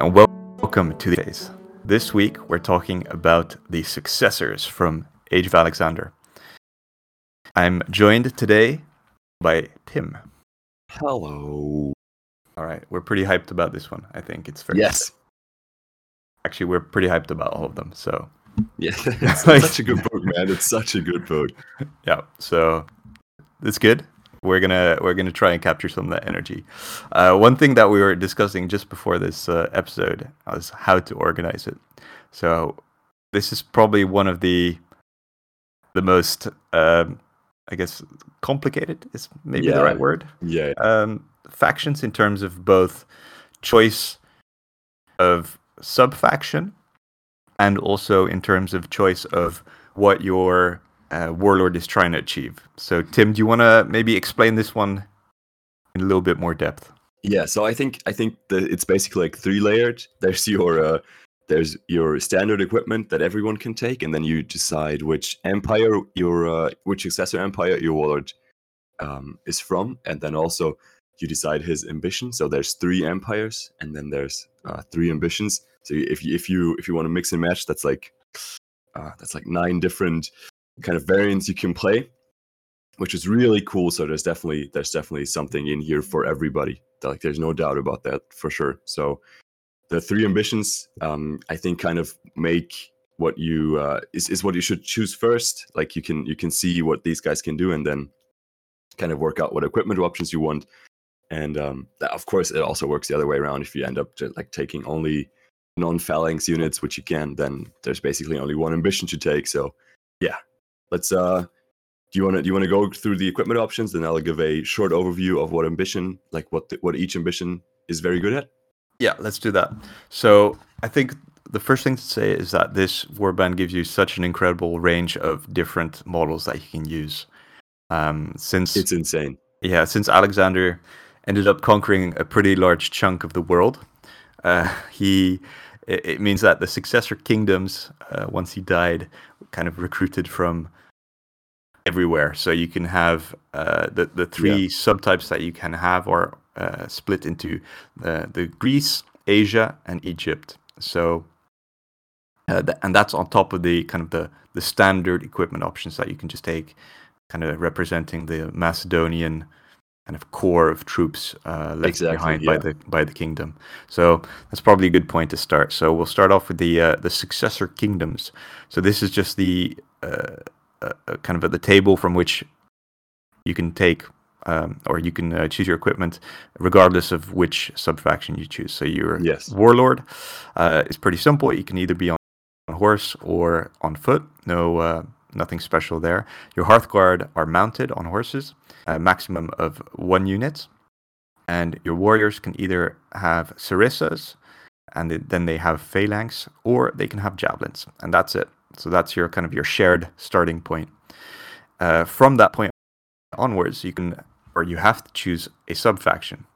and welcome to the phase. This week we're talking about the successors from Age of Alexander. I'm joined today by Tim. Hello. All right, we're pretty hyped about this one. I think it's fair. Yes. Actually, we're pretty hyped about all of them. So Yeah. It's Like- such a good book, man. It's such a good book. yeah, so it's good. We're gonna we're gonna try and capture some of that energy. Uh, one thing that we were discussing just before this uh, episode was how to organize it. So this is probably one of the the most um, I guess complicated is maybe the right word. Yeah. um, factions in terms of both choice of sub faction and also in terms of choice of what your uh, warlord is trying to achieve. So, Tim, do you want to maybe explain this one in a little bit more depth? Yeah. So I think I think it's basically like three layered. There's your uh, there's your standard equipment that everyone can take, and then you decide which empire your uh, which successor empire your warlord um, is from, and then also you decide his ambition. So there's three empires, and then there's uh, three ambitions. So if you if you if you want to mix and match, that's like uh, that's like nine different kind of variants you can play, which is really cool. So there's definitely there's definitely something in here for everybody. Like there's no doubt about that for sure. So the three ambitions, um, I think, kind of make what you uh, is is what you should choose first. Like you can you can see what these guys can do, and then kind of work out what equipment options you want. And um, of course, it also works the other way around. If you end up ju- like taking only non-phalanx units, which you can, then there's basically only one ambition to take. So, yeah, let's. Uh, do you want to do you want to go through the equipment options? Then I'll give a short overview of what ambition, like what the, what each ambition is very good at. Yeah, let's do that. So, I think the first thing to say is that this warband gives you such an incredible range of different models that you can use. Um, since It's insane. yeah, since Alexander ended up conquering a pretty large chunk of the world, uh, he it, it means that the successor kingdoms, uh, once he died, kind of recruited from everywhere. So you can have uh, the the three subtypes that you can have are uh, split into the the Greece, Asia, and Egypt. So. Uh, th- and that's on top of the kind of the, the standard equipment options that you can just take kind of representing the Macedonian kind of core of troops uh, left Exactly, behind yeah. by the by the kingdom. So that's probably a good point to start. So we'll start off with the uh, the successor kingdoms. So this is just the uh, kind of at the table from which you can take. Um, or you can uh, choose your equipment regardless of which subfaction you choose. So your Yes. warlord uh, is pretty simple. You can either be on on horse or on foot. No, uh, nothing special there. Your Hearthguard are mounted on horses, a maximum of one unit, and your warriors can either have sarissas, and then they have phalanx, or they can have javelins, and that's it. So that's your kind of your shared starting point. Uh, from that point onwards, you can or you have to choose a subfaction.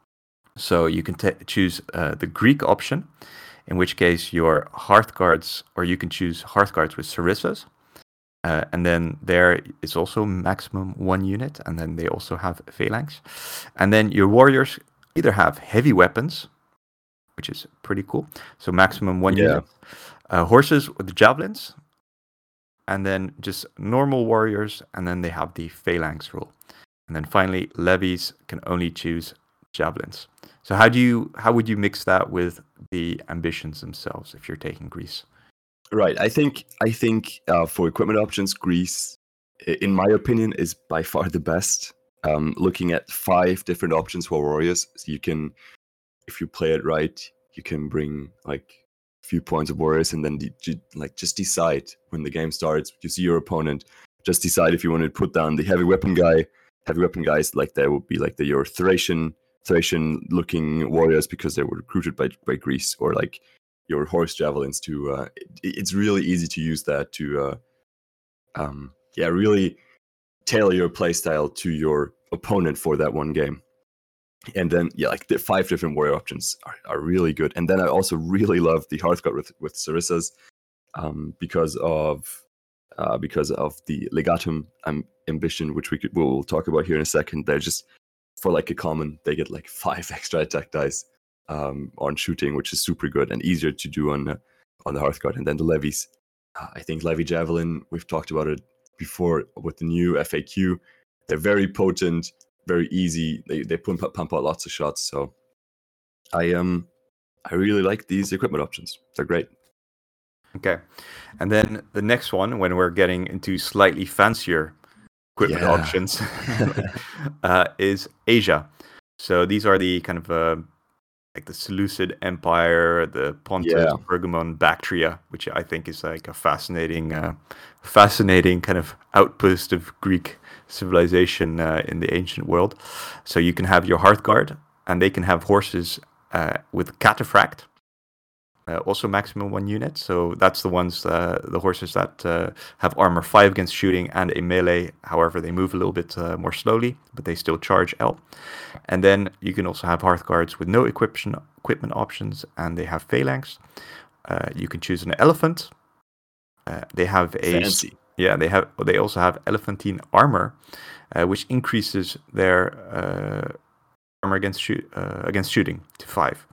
So you can ta choose uh, the Greek option, in which case your Hearthguards, or you can choose Hearthguards with Sarissas. Uh, and then there is also maximum one unit, and then they also have phalanx. And then your warriors either have heavy weapons, which is pretty cool, so maximum one Yeah. unit, uh, horses with javelins, and then just normal warriors, and then they have the phalanx rule. And then finally, levies can only choose javelins. So how do you how would you mix that with the ambitions themselves if you're taking Greece? Right. I think I think uh, for equipment options, Greece, in my opinion, is by far the best. Um, looking at five different options for warriors, so you can, if you play it right, you can bring like few points of warriors, and then de- like just decide when the game starts. You see your opponent, just decide if you want to put down the heavy weapon guy. Heavy weapon guys like there would be like the your Thracian Thracian looking warriors because they were recruited by by Greece, or like your horse javelins to uh, it, it's really easy to use that to uh, um, yeah really tailor your playstyle to your opponent for that one game and then yeah like the five different warrior options are, are really good and then i also really love the hearthguard with with sarissas um, because of uh, because of the legatum um, ambition which we could we'll talk about here in a second they're just for like a common they get like five extra attack dice um, on shooting, which is super good and easier to do on uh, on the Hearthguard. And then the levies, uh, I think levy javelin. We've talked about it before with the new FAQ. They're very potent, very easy. They they pump pump out lots of shots. So I um I really like these equipment options. They're great. Okay. And then the next one, when we're getting into slightly fancier equipment Yeah. options, uh, is Asia. So these are the kind of uh, like the Seleucid Empire, the Pontus, Yeah. Pergamon, Bactria, which I think is like a fascinating, uh, fascinating kind of outpost of Greek civilization uh, in the ancient world. So you can have your Hearthguard, and they can have horses uh, with cataphract, uh, also maximum one unit. So that's the ones, uh, the horses that uh, have armor five against shooting and a melee. However, they move a little bit uh, more slowly, but they still charge L. And then you can also have hearth guards with no equipment equipment options, and they have phalanx. Uh, you can choose an elephant. Uh, they have a Fancy. yeah, they have. They also have elephantine armor, uh, which increases their uh, armor against shoot uh, against shooting to five.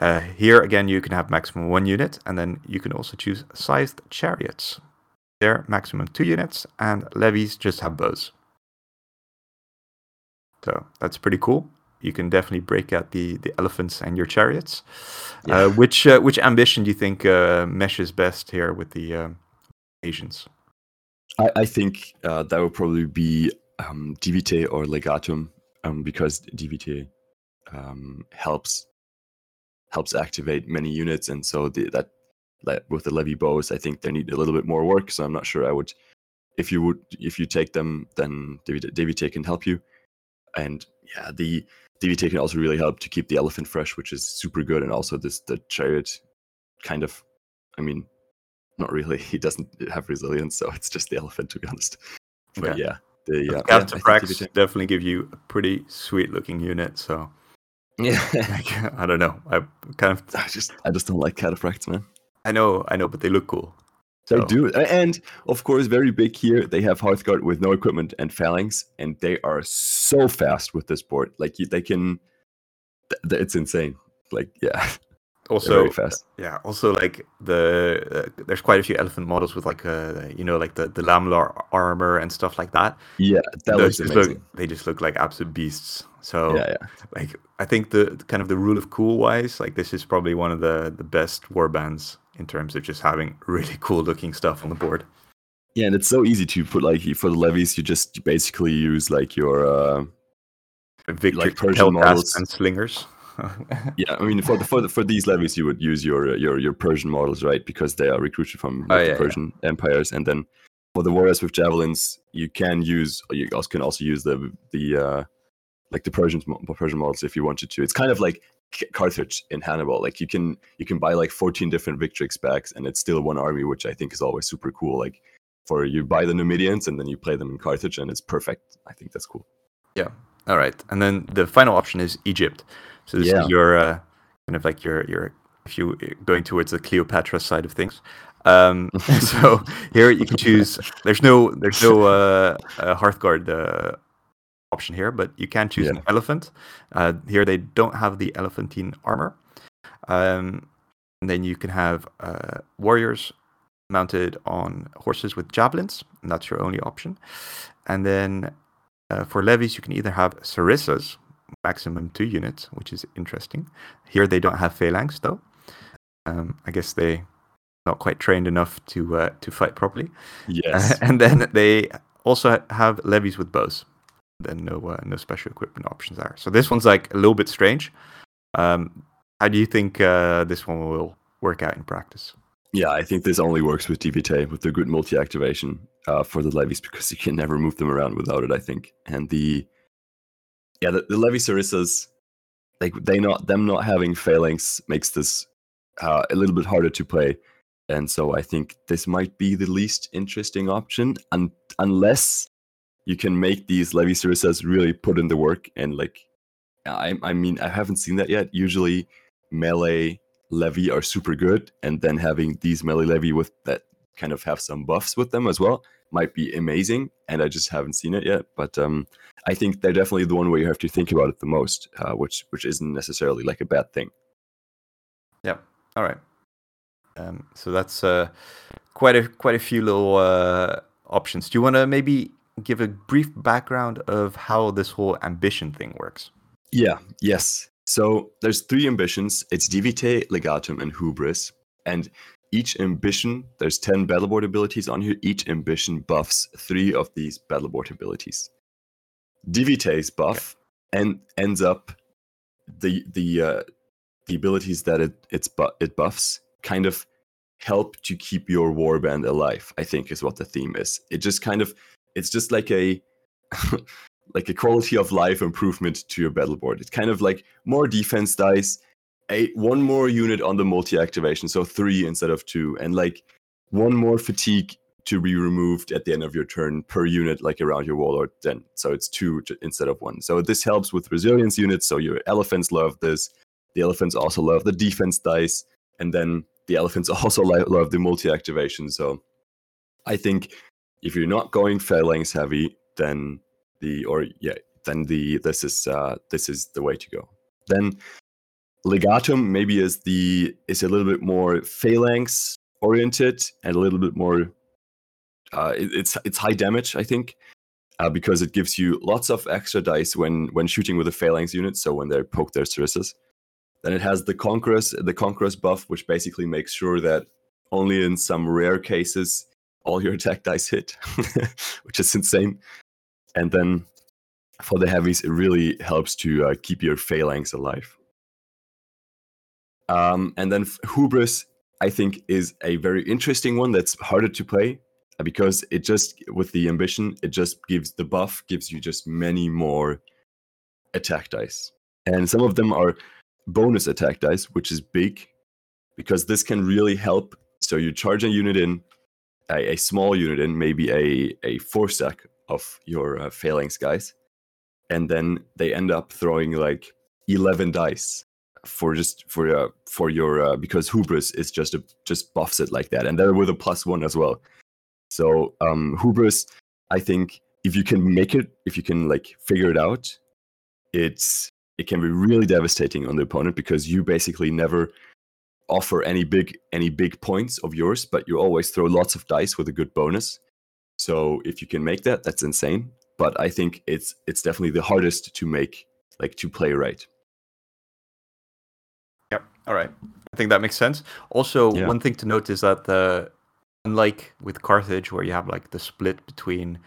Uh, here again, you can have maximum one unit, and then you can also choose scythed chariots. They're maximum two units, and levies just have bows. So that's pretty cool. You can definitely break out the, the elephants and your chariots. Yeah. Uh, which uh, which ambition do you think uh, meshes best here with the um, Asians? I, I think uh, that would probably be um, DVT or Legatum um, because DVT um, helps helps activate many units, and so the, that that with the levy bows, I think they need a little bit more work. So I'm not sure I would if you would if you take them, then DVT, can help you, and yeah, the DVT can also really help to keep the elephant fresh, which is super good, and also this the chariot kind of, I mean, not really. He doesn't have resilience, so it's just the elephant, to be honest. But Okay. yeah, the uh, yeah, I think Cataphracts DVT definitely give you a pretty sweet looking unit. So Yeah, like, I don't know. I kind of I just I just don't like cataphracts, man. I know I know, but they look cool. They do, and of course, very big here. They have Hearthguard with no equipment and phalanx, and they are so fast with this board. Like they can, it's insane. Like yeah, Also, yeah. Also, like the uh, there's quite a few elephant models with like uh you know like the the lamellar armor and stuff like that. Yeah, that Those just amazing. look they just look like absolute beasts. So Yeah, yeah. like I think the kind of the rule of cool wise, like this is probably one of the the best war bands in terms of just having really cool looking stuff on the board. Yeah, and it's so easy to put like for the levies. You just basically use like your uh, Victrix Persian models. and slingers. yeah. I mean, for the, for the, for these levies, you would use your uh, your your Persian models, right? Because they are recruited from Oh, yeah, the yeah. Persian empires, and then for the warriors with javelins, you can use you also can also use the the uh, like the Persian Persian models if you wanted to. It's kind of like Carthage in Hannibal. Like you can you can buy like 14 different Victrix packs, and it's still one army, which I think is always super cool. Like for you buy the Numidians and then you play them in Carthage, and it's perfect. I think that's cool. Yeah. All right. And then the final option is Egypt. So this Yeah. is your uh, kind of like your your if you going towards the Cleopatra side of things. Um, so here you can choose. There's no there's no uh, uh, Hearthguard uh, option here, but you can choose an elephant. Uh, here they don't have the elephantine armor. Um, and then you can have uh, warriors mounted on horses with javelins, and that's your only option. And then uh, for levies, you can either have sarissas, maximum two units, which is interesting. Here they don't have phalanx though. Um, I guess they not quite trained enough to uh, to fight properly. Yes. and then they also have levies with bows. Then no uh, no special equipment options there. So this one's like a little bit strange. Um, how do you think uh, this one will work out in practice? Yeah, I think this only works with DVT with the good multi activation uh, for the levies because you can never move them around without it. I think, and the yeah, the, the levy sarissas, like they not them not having phalanx makes this uh, a little bit harder to play, and so I think this might be the least interesting option, un- unless you can make these levy sarissas really put in the work and like. I, I mean, I haven't seen that yet. Usually, melee levy are super good, and then having these melee levy with that kind of have some buffs with them as well. Might be amazing, and I just haven't seen it yet. But um, I think they're definitely the one where you have to think about it the most, uh, which which isn't necessarily like a bad thing. Yeah. All right. Um, so that's uh, quite a quite a few little uh, options. Do you want to maybe give a brief background of how this whole ambition thing works? Yeah. Yes. So there's three ambitions. It's Divite, Legatum, and Hubris. And each ambition, there's 10 battleboard abilities on here. Each ambition buffs three of these battleboard abilities. Divite's buff okay. and ends up the the uh, the abilities that it it's bu- it buffs kind of help to keep your warband alive. I think is what the theme is. It just kind of it's just like a like a quality of life improvement to your battle board. It's kind of like more defense dice, a one more unit on the multi activation, so three instead of two, and like one more fatigue to be removed at the end of your turn per unit, like around your warlord. Then so it's two instead of one. So this helps with resilience units. So your elephants love this. The elephants also love the defense dice, and then the elephants also love the multi activation. So I think if you're not going phalanx heavy, then the or yeah then the this is uh, this is the way to go. Then legatum maybe is the is a little bit more phalanx oriented and a little bit more uh, it, it's it's high damage I think uh, because it gives you lots of extra dice when when shooting with a phalanx unit. So when they poke their sarissas. Then it has the conquerors the conquerors buff, which basically makes sure that only in some rare cases all your attack dice hit, which is insane. And then for the heavies, it really helps to uh, keep your phalanx alive. Um, and then Hubris, I think, is a very interesting one that's harder to play uh, because it just, with the ambition, it just gives the buff, gives you just many more attack dice. And some of them are bonus attack dice, which is big because this can really help. So you charge a unit in, a, a small unit in, maybe a, a four stack of your uh, phalanx guys, and then they end up throwing like eleven dice for just for uh, for your uh, because hubris is just a just buffs it like that, and they're with a plus one as well. So um, hubris, I think if you can make it, if you can like figure it out, it's it can be really devastating on the opponent because you basically never offer any big any big points of yours, but you always throw lots of dice with a good bonus. So if you can make that, that's insane. But I think it's it's definitely the hardest to make, like to play right. All right. I think that makes sense. Also, yeah. one thing to note is that the unlike with Carthage, where you have like the split between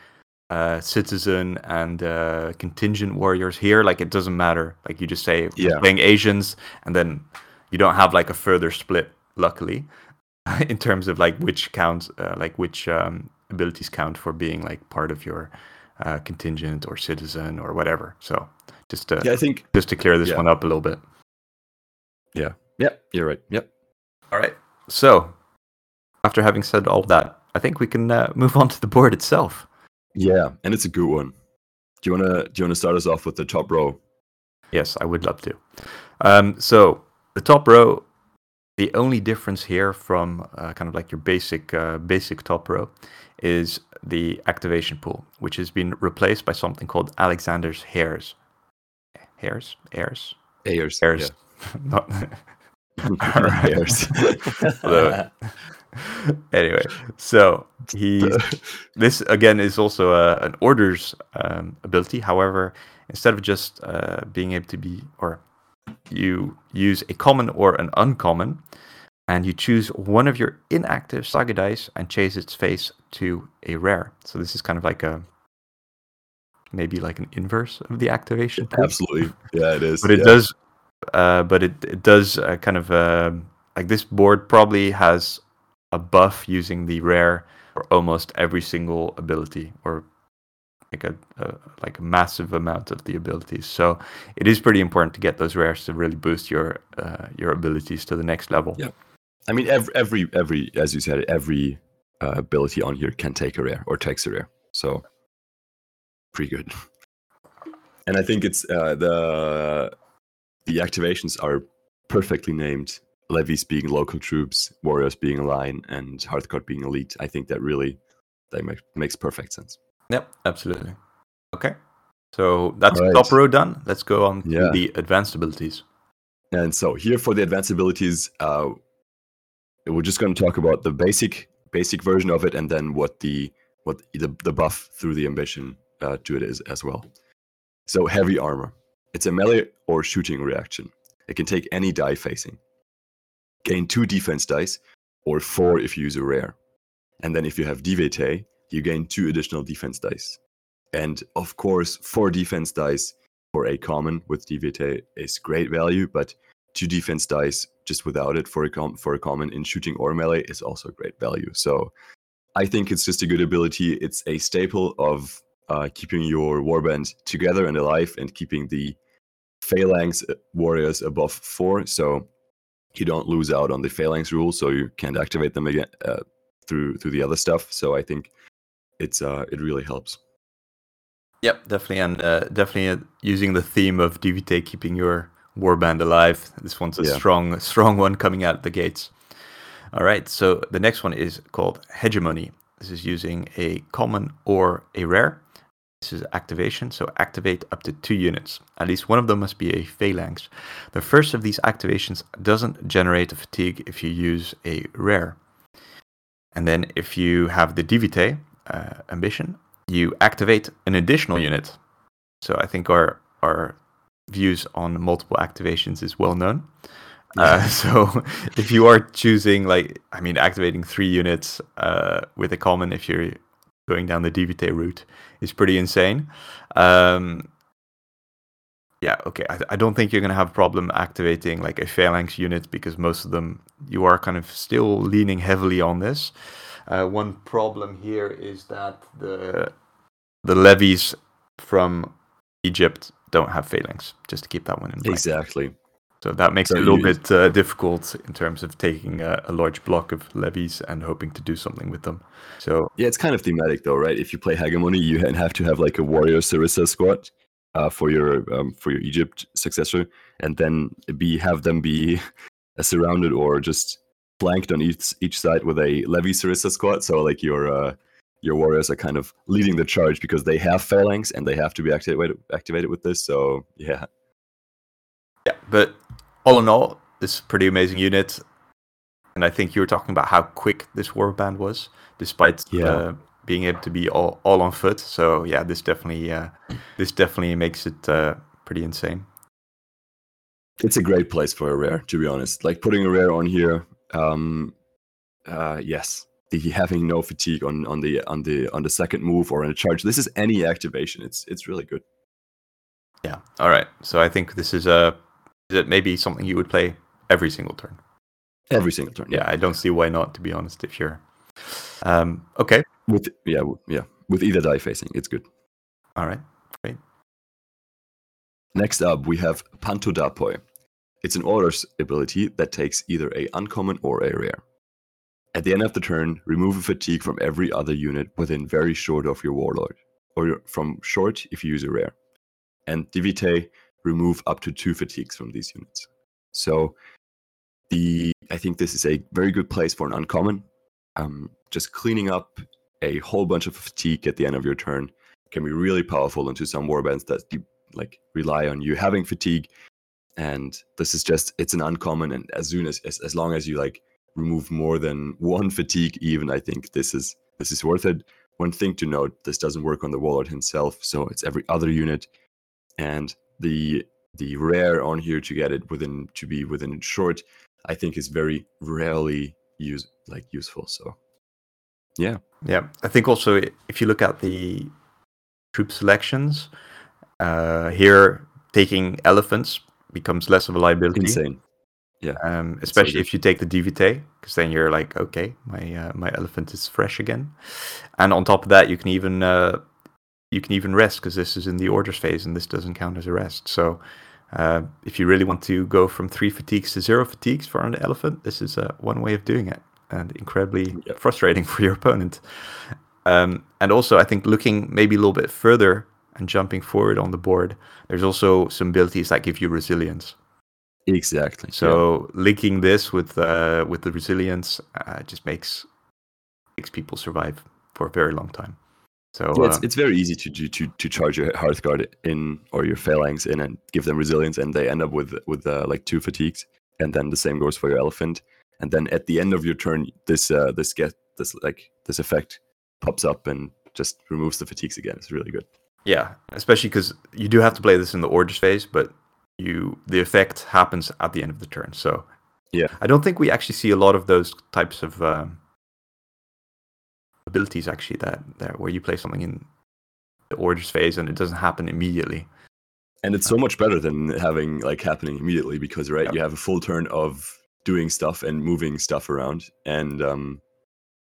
uh, citizen and uh, contingent warriors, here like it doesn't matter. Like you just say yeah. playing Asians, and then you don't have like a further split. Luckily, in terms of like which counts, uh, like which um, abilities count for being like part of your uh, contingent or citizen or whatever. So just to yeah, I think just to clear this yeah. one up a little bit. Yeah. Yep. You're right. Yep. All right. So after having said all that, I think we can uh, move on to the board itself. Yeah, and it's a good one. Do you wanna do you wanna start us off with the top row? Yes, I would love to. Um, so the top row, the only difference here from uh, kind of like your basic uh, basic top row is the activation pool, which has been replaced by something called Alexander's hairs. Hairs? Hairs? Hairs. Hairs. Yeah. Not hairs. anyway, so he this again is also a, an orders um, ability. However, instead of just uh, being able to be or you use a common or an uncommon, and you choose one of your inactive saga dice and chase its face to a rare. So this is kind of like a maybe like an inverse of the activation. Absolutely, yeah, it is. but it yeah. does, uh, but it it does uh, kind of uh, like this board probably has a buff using the rare for almost every single ability or like a, a, like a massive amount of the abilities. So it is pretty important to get those rares to really boost your uh, your abilities to the next level. Yeah. I mean, every every every as you said, every uh, ability on here can take a rare or takes a rare. So pretty good. And I think it's uh, the the activations are perfectly named. Levies being local troops, warriors being a line, and Hearthguard being elite. I think that really that make, makes perfect sense. Yep, absolutely. Okay, so that's Alright. top row done. Let's go on to the advanced abilities. And so here for the advanced abilities, uh, we're just going to talk about the basic basic version of it, and then what the what the, the buff through the ambition uh, to it is as well. So heavy armor, it's a melee or shooting reaction. It can take any die facing. Gain two defense dice, or four if you use a rare. And then if you have DVT, you gain two additional defense dice. And of course, four defense dice for a common with DVT is great value, but two defense dice just without it for a com- for a common in shooting or melee is also great value. So I think it's just a good ability. It's a staple of uh, keeping your warband together and alive and keeping the phalanx uh, warriors above four, so you don't lose out on the phalanx rule, so you can't activate them again uh, through through the other stuff. So I think it's uh, it really helps. Yep, definitely, and uh, definitely uh, using the theme of DVT keeping your warband alive. This one's a Yeah. strong, strong one coming out the gates. All right, so the next one is called Hegemony. This is using a common or a rare. This is activation, so activate up to two units. At least one of them must be a phalanx. The first of these activations doesn't generate a fatigue if you use a rare. And then if you have the DVT uh, ambition, you activate an additional unit. So I think our our views on multiple activations is well known. Uh, so if you are choosing like I mean activating three units uh, with a common if you're going down the DVT route is pretty insane. Um, yeah, okay. I, I don't think you're gonna have a problem activating like a phalanx unit because most of them you are kind of still leaning heavily on this. Uh, one problem here is that the the levies from Egypt don't have phalanx. Just to keep that one in mind. Exactly. So that makes So it a little bit uh, difficult in terms of taking a, a large block of levies and hoping to do something with them. So Yeah, it's kind of thematic though, right? If you play Hegemony, you ha- have to have like a warrior Sarissa squad uh, for your um, for your Egypt successor, and then be have them be uh, surrounded or just flanked on each each side with a Levy Sarissa squad. So like your uh, your warriors are kind of leading the charge because they have phalanx and they have to be activated activated with this. So yeah, yeah, but all in all, this is a pretty amazing unit. And I think you were talking about how quick this warband was, despite Yeah. uh, being able to be all, all on foot. So yeah, this definitely uh, this definitely makes it uh, pretty insane. it's a great place for a rare to be honest like putting a rare on here um uh yes the having no fatigue on on the on the on the second move or on a charge this is any activation it's it's really good Yeah. All right. So I think this is a is it maybe something you would play every single turn. every single turn Yeah, I don't see why not. To be honest, if you're um, okay. with yeah yeah with either die facing it's good All right. Great. Next up we have pantodapoi it's an orders ability that takes either a uncommon or a rare at the end of the turn remove a fatigue from every other unit within very short of your warlord or from short if you use a rare and DVT remove up to two fatigues from these units. So the I think this is a very good place for an uncommon. Um, just cleaning up a whole bunch of fatigue at the end of your turn can be really powerful into some warbands that you, like rely on you having fatigue. And this is just it's an uncommon, and as soon as as, as long as you like remove more than one fatigue, even I think this is this is worth it. One thing to note: this doesn't work on the warlord himself, so it's every other unit and the the rare on here to get it within to be within short i think is very rarely use like useful so yeah Yeah, I think also if you look at the troop selections, uh, here taking elephants becomes less of a liability. insane Yeah. Um, especially good. if you take the DVT, because then you're like, okay, my uh, my elephant is fresh again. And on top of that, you can even uh, you can even rest because this is in the orders phase and this doesn't count as a rest. So uh, if you really want to go from three fatigues to zero fatigues for an elephant, this is uh, one way of doing it, and incredibly Yep. frustrating for your opponent. Um, and also, I think looking maybe a little bit further and jumping forward on the board, there's also some abilities that give you resilience. exactly So linking this with uh, with the resilience uh, just makes makes people survive for a very long time. So Yeah, it's, uh, it's very easy to do to to charge your Hearthguard in or your Phalanx in and give them resilience, and they end up with with uh, like two fatigues, and then the same goes for your Elephant, and then at the end of your turn, this uh, this get this like this effect pops up and just removes the fatigues again. It's really good. yeah, especially because you do have to play this in the orders phase, but you the effect happens at the end of the turn. So Yeah. I don't think we actually see a lot of those types of um, abilities actually that, that where you play something in the orders phase and it doesn't happen immediately. And it's so much better than having like happening immediately because right, you have a full turn of doing stuff and moving stuff around, and um,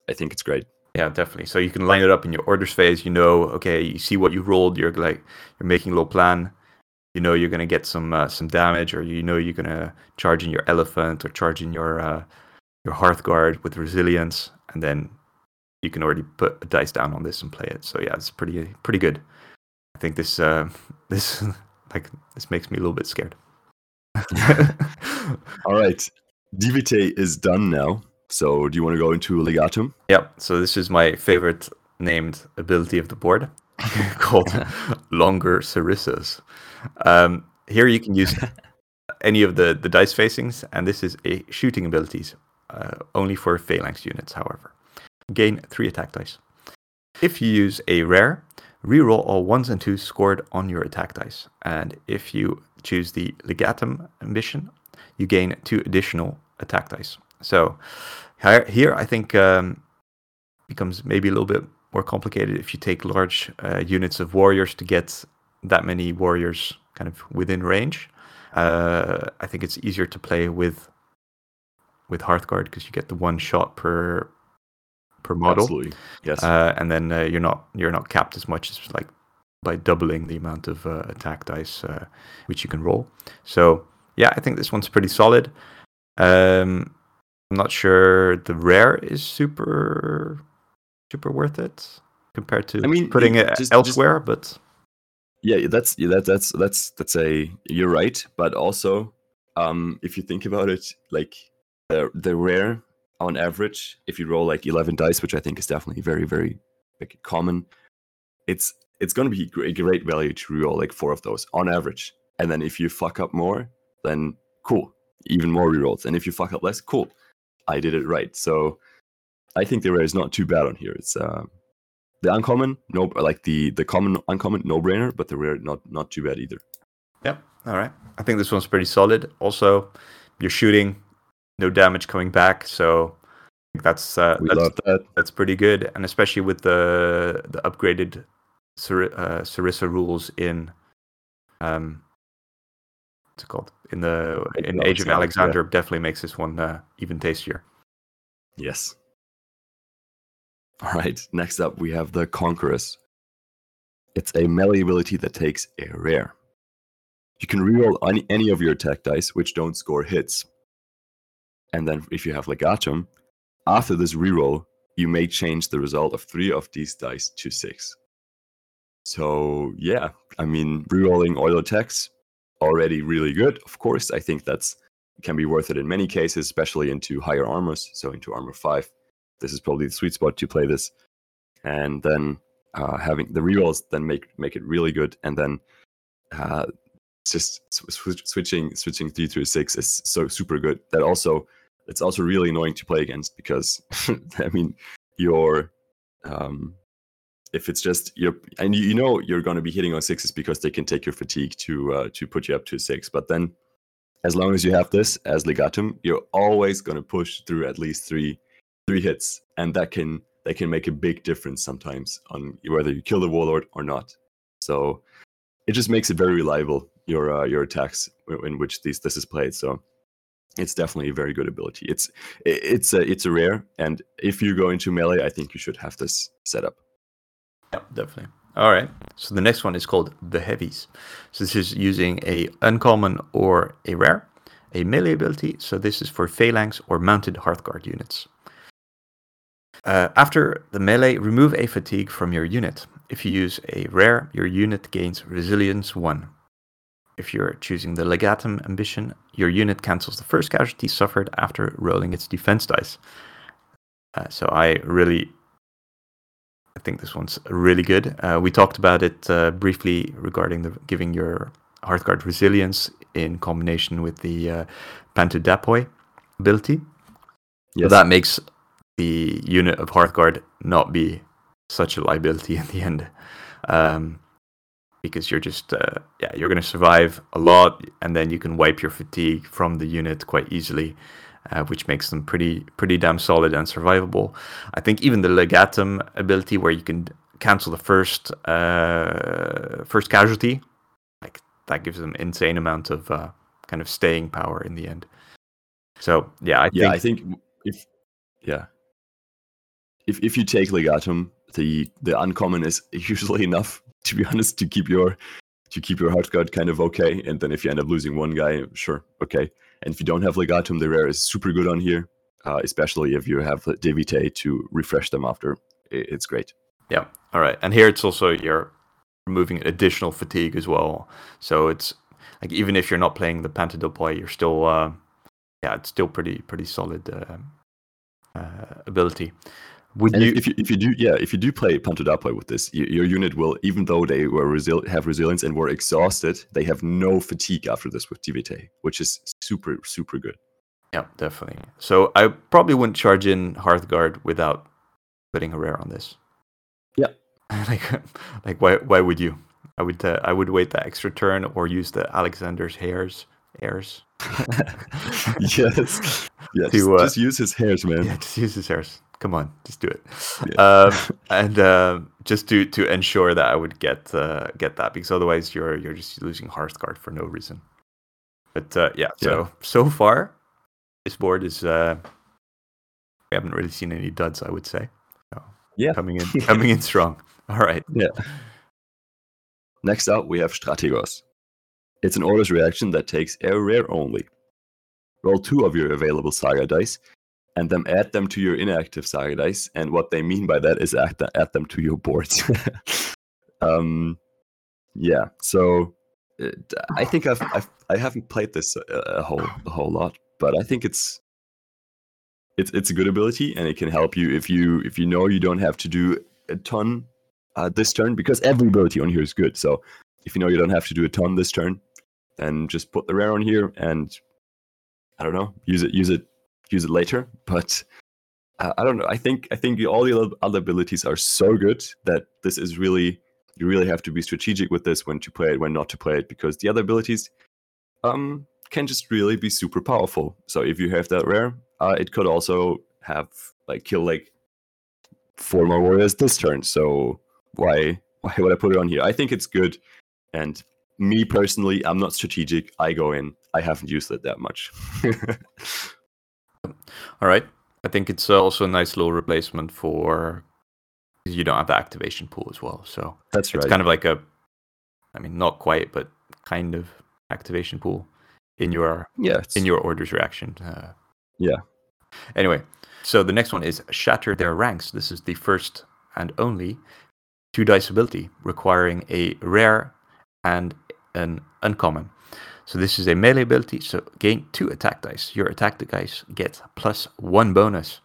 I think it's great. Yeah, definitely. So you can line it up in your orders phase. You know, okay, you see what you rolled. You're like you're making a little plan. You know you're gonna get some uh, some damage, or you know you're gonna charge in your elephant or charge in your uh, your Hearthguard with resilience, and then you can already put a dice down on this and play it. So yeah, it's pretty pretty good. I think this uh, this like this makes me a little bit scared. All right, DVT is done now. So do you want to go into Legatum? Yep. So this is my favorite named ability of the board, called Longer Sarissas. Um, here you can use any of the the dice facings, and this is a shooting abilities, uh, only for phalanx units. However, gain three attack dice. If you use a rare, reroll all ones and twos scored on your attack dice, and if you choose the legatum ambition, you gain two additional attack dice. So here, here I think um, becomes maybe a little bit more complicated if you take large uh, units of warriors to get that many warriors kind of within range. Uh, I think it's easier to play with with Hearthguard because you get the one shot per per model, Absolutely. Yes. uh, and then uh, you're not you're not capped as much as like by doubling the amount of uh, attack dice uh, which you can roll. So yeah, I think this one's pretty solid. Um, I'm not sure the rare is super super worth it compared to I mean, putting it just- just- elsewhere, but yeah, that's yeah, that, that's that's that's a you're right, but also um, if you think about it, like the the rare on average, if you roll like eleven dice, which I think is definitely very very like common, it's it's going to be a great value to reroll like four of those on average, and then if you fuck up more, then cool, even more rerolls, and if you fuck up less, cool, I did it right. So I think the rare is not too bad on here. It's uh, the uncommon, no, like the the common uncommon, no brainer, but the rare not not too bad either. Yep. All right. I think this one's pretty solid. Also, you're shooting, no damage coming back, so I think that's uh, that's, that. that's pretty good, and especially with the the upgraded Sar- uh, Sarissa rules in um, what's it called in the Age of in Age of Alexander, Alexander, definitely makes this one uh, even tastier. Yes. All right. Next up, we have the Conquerors. It's a melee ability that takes a rare. You can reroll any, any of your attack dice which don't score hits. And then, if you have Legatum, after this reroll, you may change the result of three of these dice to six. So, yeah, I mean, rerolling oil attacks already really good. Of course, I think that's can be worth it in many cases, especially into higher armors, so into armor five. This is probably the sweet spot to play this. And then uh, having the rerolls then make make it really good, and then uh, just sw- switching switching three through six is so super good. That also it's also really annoying to play against because I mean your um, if it's just you're and you, you know you're going to be hitting on sixes because they can take your fatigue to uh, to put you up to six, but then as long as you have this as legatum, you're always going to push through at least three three hits, and that can that can make a big difference sometimes on whether you kill the warlord or not. So it just makes it very reliable your uh, your attacks in which these this is played. So it's definitely a very good ability. It's it's a it's a rare, and if you go into melee, I think you should have this set up. Yep, definitely. All right. So the next one is called the heavies. So this is using a uncommon or a rare, a melee ability. So this is for phalanx or mounted Hearthguard units. Uh, after the melee, remove a fatigue from your unit. If you use a rare, your unit gains resilience one. If you're choosing the legatum ambition, your unit cancels the first casualty suffered after rolling its defense dice. Uh, so I really I think this one's really good. Uh, we talked about it uh, briefly regarding the giving your Hearthguard resilience in combination with the uh, Dapoy ability. Yes. That makes the unit of Hearthguard not be such a liability in the end. Um, because you're just uh, yeah you're going to survive a lot and then you can wipe your fatigue from the unit quite easily uh, which makes them pretty pretty damn solid and survivable. I think even the legatum ability where you can cancel the first uh, first casualty like that gives them insane amount of uh, kind of staying power in the end. So yeah i yeah, think I think if yeah, if if you take legatum, the the uncommon is usually enough to be honest to keep your to keep your Hearthguard kind of okay. And then if you end up losing one guy, sure, okay. And if you don't have legatum, the rare is super good on here, uh, especially if you have Devite to refresh them after. It's great. Yeah. All right. And here it's also you're removing additional fatigue as well. So it's like even if you're not playing the Pantodapoi, you're still uh, yeah, it's still pretty pretty solid uh, uh, ability. Would And you? if, you if you do yeah if you do play Pantodapoi with this, y- your unit will even though they were resil- have resilience and were exhausted, they have no fatigue after this with Devite, which is super super good. yeah, definitely. So I probably wouldn't charge in Hearthguard without putting a rare on this. Yeah. like like why why would you? I would uh, I would wait the extra turn or use the Alexander's hairs heirs. yes, yes. To, uh, just use his hairs, man. Yeah, just use his hairs. Come on, just do it. Yeah. Um, and um, just to to ensure that I would get uh, get that because otherwise you're you're just losing Hearthguard for no reason. But uh, yeah, so so far this board is uh, we haven't really seen any duds. I would say. So, Yeah. coming in coming in strong. All right. Yeah. Next up, we have Strategos. It's an orders reaction that takes a rare only. Roll two of your available Saga dice, and then add them to your inactive Saga dice. And what they mean by that is add, add them to your boards. um, yeah. So uh, I think I've, I've I haven't played this a, a whole a whole lot, but I think it's it's it's a good ability, and it can help you if you if you know you don't have to do a ton uh, this turn because every ability on here is good. So if you know you don't have to do a ton this turn, then just put the rare on here and I don't know, use it, use it, use it later. But uh, I don't know. I think I think all the other- abilities are so good that this is really you really have to be strategic with this when to play it, when not to play it, because the other abilities um can just really be super powerful. So if you have that rare, uh, it could also have like kill like four more warriors this turn. So why why would I put it on here? I think it's good, and me personally, I'm not strategic. I go in. I haven't used it that much. All right. I think it's uh, also a nice little replacement for you don't have the activation pool as well. So That's right. it's kind of like a, I mean, not quite, but kind of activation pool in your yeah, it's, in your orders reaction. Uh, Yeah. Anyway, so the next one is Shatter Their Ranks. This is the first and only two dice ability requiring a rare and an uncommon. So this is a melee ability. So gain two attack dice. Your attack dice get plus one bonus.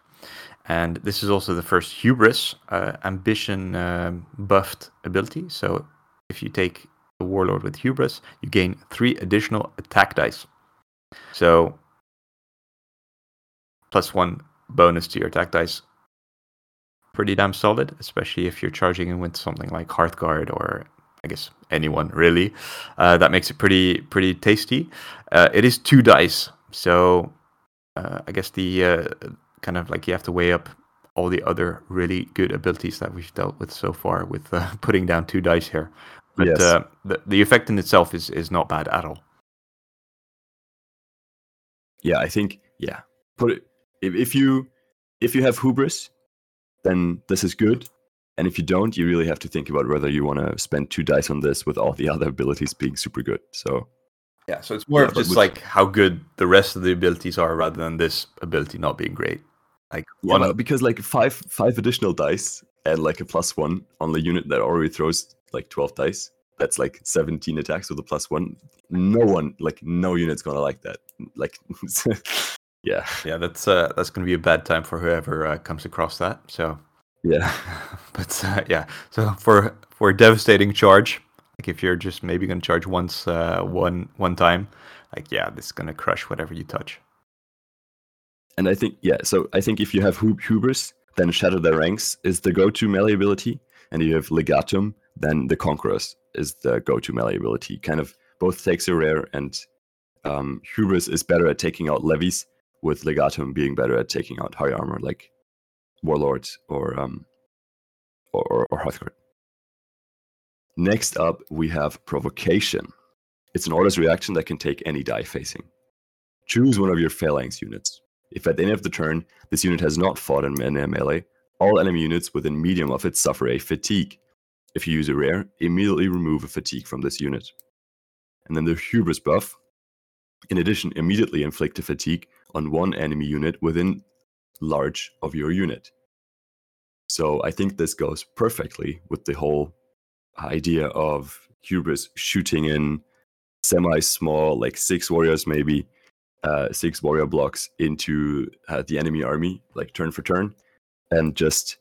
And this is also the first hubris uh, ambition um, buffed ability. So if you take a warlord with hubris, you gain three additional attack dice. So plus one bonus to your attack dice. Pretty damn solid, especially if you're charging in with something like Hearthguard or I guess anyone really. Uh, that makes it pretty pretty tasty. Uh, it is two dice, so uh, I guess the uh, kind of like you have to weigh up all the other really good abilities that we've dealt with so far with uh, putting down two dice here. But Yes. uh, the the effect in itself is is not bad at all. yeah, I think yeah. Put it if, if you if you have hubris, then this is good. And if you don't, you really have to think about whether you want to spend two dice on this with all the other abilities being super good. So Yeah, so it's more Yeah, of just with- like how good the rest of the abilities are rather than this ability not being great. Like Yeah, one because like five five additional dice and like a plus one on the unit that already throws like twelve dice. That's like seventeen attacks with a plus one. No one, like no unit's gonna like that. Like, yeah, yeah, that's uh, that's going to be a bad time for whoever uh, comes across that. So Yeah. but uh, yeah, so for for a devastating charge, like if you're just maybe gonna charge once uh, one one time, like yeah, this is gonna crush whatever you touch. And I think yeah, so I think if you have Hub- Hubris, then Shatter the Ranks is the go-to melee ability, and you have Legatum, then the Conquerors is the go-to melee ability. Kind of both takes a rare, and um, Hubris is better at taking out levies, with Legatum being better at taking out high armor like Warlord or um or, or Hearthguard. Next up, we have Provocation. It's an orders reaction that can take any die facing. Choose one of your phalanx units. If at the end of the turn this unit has not fought in melee, all enemy units within medium of it suffer a fatigue. If you use a rare, immediately remove a fatigue from this unit. And then the Hubris buff. In addition, immediately inflict a fatigue on one enemy unit within large of your unit. So I think this goes perfectly with the whole idea of Hubris shooting in semi small, like six warriors, maybe uh, six warrior blocks into uh, the enemy army, like turn for turn, and just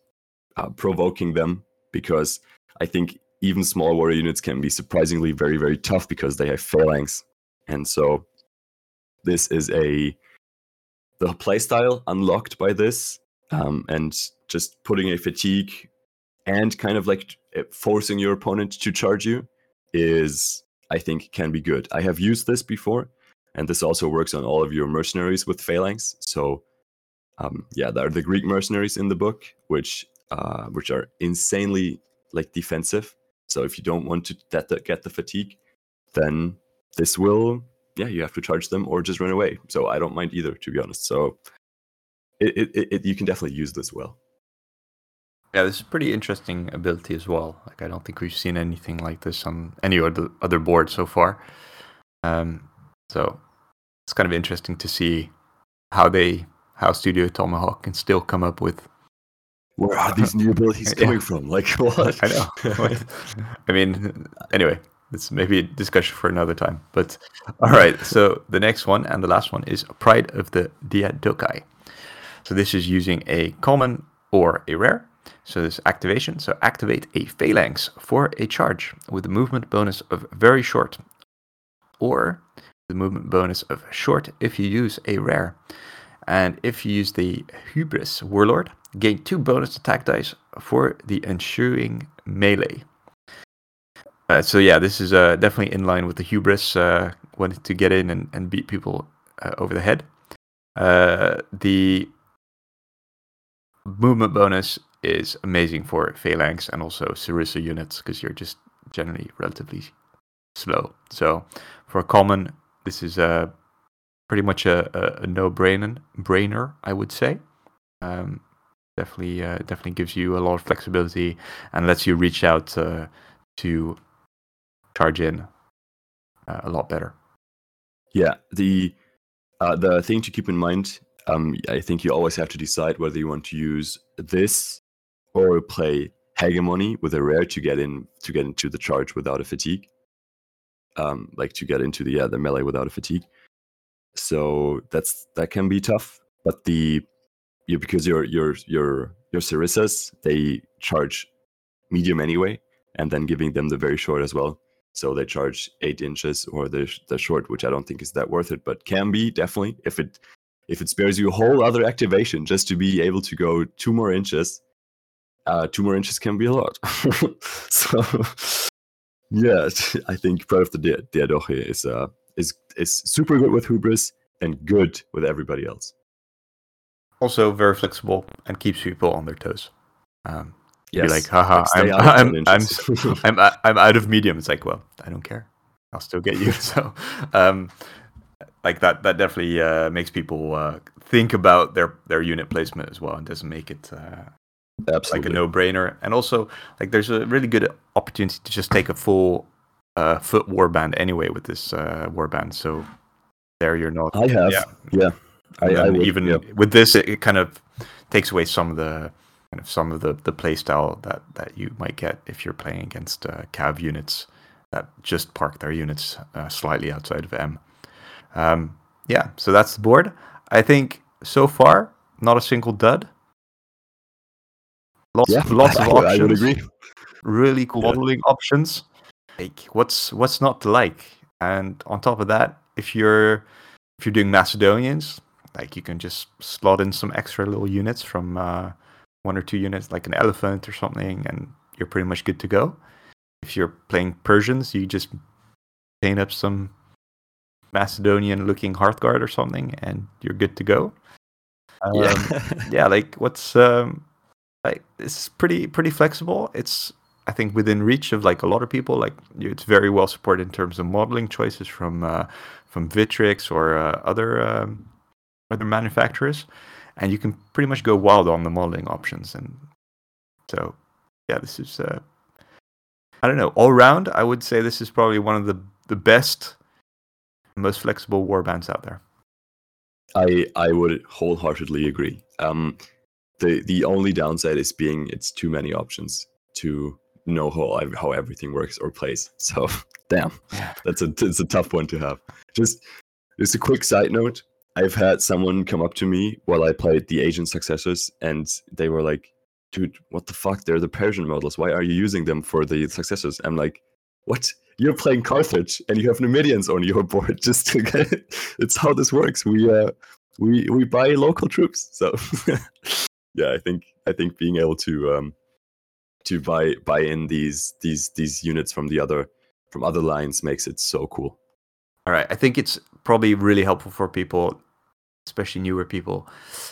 uh, provoking them because I think even small warrior units can be surprisingly very, very tough because they have phalanx. And so this is a the playstyle unlocked by this um, and just putting a fatigue and kind of like forcing your opponent to charge you is i think can be good. I have used this before and this also works on all of your mercenaries with phalanx. So um, yeah there are the greek mercenaries in the book which uh, which are insanely like defensive. So if you don't want to get the fatigue then this will yeah, you have to charge them or just run away. So I don't mind either, to be honest. So it, it, it you can definitely use this well. Yeah, this is a pretty interesting ability as well. Like I don't think we've seen anything like this on any other other board so far. Um, so it's kind of interesting to see how they how Studio Tomahawk can still come up with where are these new abilities coming yeah. from? Like what? I know. I mean, anyway, it's maybe a discussion for another time. But all right, so the next one and the last one is Pride of the Diadochi. So this is using a common or a rare. So this activation. So activate a phalanx for a charge with a movement bonus of very short, or the movement bonus of short if you use a rare. And if you use the Hubris Warlord, gain two bonus attack dice for the ensuing melee. Uh, so yeah, this is uh, definitely in line with the hubris uh, wanting to get in and, and beat people uh, over the head. Uh, the movement bonus is amazing for phalanx and also Sarissa units because you're just generally relatively slow. So for a common, this is a pretty much a, a, a no-brainer, brainer, I would say. Um, definitely, definitely gives you a lot of flexibility and lets you reach out to charge in uh, a lot better. Yeah, the uh, the thing to keep in mind, um, I think you always have to decide whether you want to use this or play hegemony with a rare to get in to get into the charge without a fatigue. Um, like to get into the yeah the melee without a fatigue. So that's that can be tough. But the you because your your your your Sarissas they charge medium anyway, and then giving them the very short as well so they charge eight inches or the the short, which I don't think is that worth it, but can be definitely if it if it spares you a whole other activation just to be able to go two more inches. Uh, two more inches can be a lot. so yeah, I think part of the Diadochi is uh is is super good with Hubris and good with everybody else. Also very flexible and keeps people on their toes. Um, Yes. Be like, haha, I'm, I'm, I'm, I'm, I'm, out of medium. It's like, well, I don't care. I'll still get you. so, um, like that, that definitely uh, makes people uh, think about their, their unit placement as well and doesn't make it uh, Absolutely. like a no brainer. And also, like, there's a really good opportunity to just take a full uh, foot warband anyway with this uh, warband. So, there you're not. I have. Yeah. yeah. I, I would, even yeah. with this, it, it kind of takes away some of the kind of some of the the playstyle that that you might get if you're playing against uh, cav units that just park their units uh, slightly outside of M. Um, yeah, so that's the board. I think so far not a single dud. Lots, yeah, lots of options. I would agree. Really cool Yeah. modeling options. Like, what's what's not to like? And on top of that, if you're if you're doing Macedonians, like you can just slot in some extra little units from uh, one or two units, like an elephant or something, and you're pretty much good to go. If you're playing Persians, you just paint up some Macedonian-looking Hearthguard or something, and you're good to go. Um, yeah, like what's um, like it's pretty pretty flexible. It's I think within reach of like a lot of people. Like it's very well supported in terms of modeling choices from uh, from Victrix or uh, other um, other manufacturers, and you can pretty much go wild on the modeling options. And so yeah, this is uh, I don't know all round. I would say this is probably one of the the best, most flexible warbands out there. I I would wholeheartedly agree. Um, the the only downside is being it's too many options to know how how everything works or plays. So damn, that's a it's a tough one to have. Just just a quick side note. I've had someone come up to me while I played the Asian Successors, and they were like, "Dude, what the fuck? They're the Persian models. Why are you using them for the successors?" I'm like, "What? You're playing Carthage and you have Numidians on your board. Just to get it's how this works. We uh we we buy local troops. So yeah, I think I think being able to um to buy buy in these these these units from the other from other lines makes it so cool. All right. I think it's probably really helpful for people, especially newer people,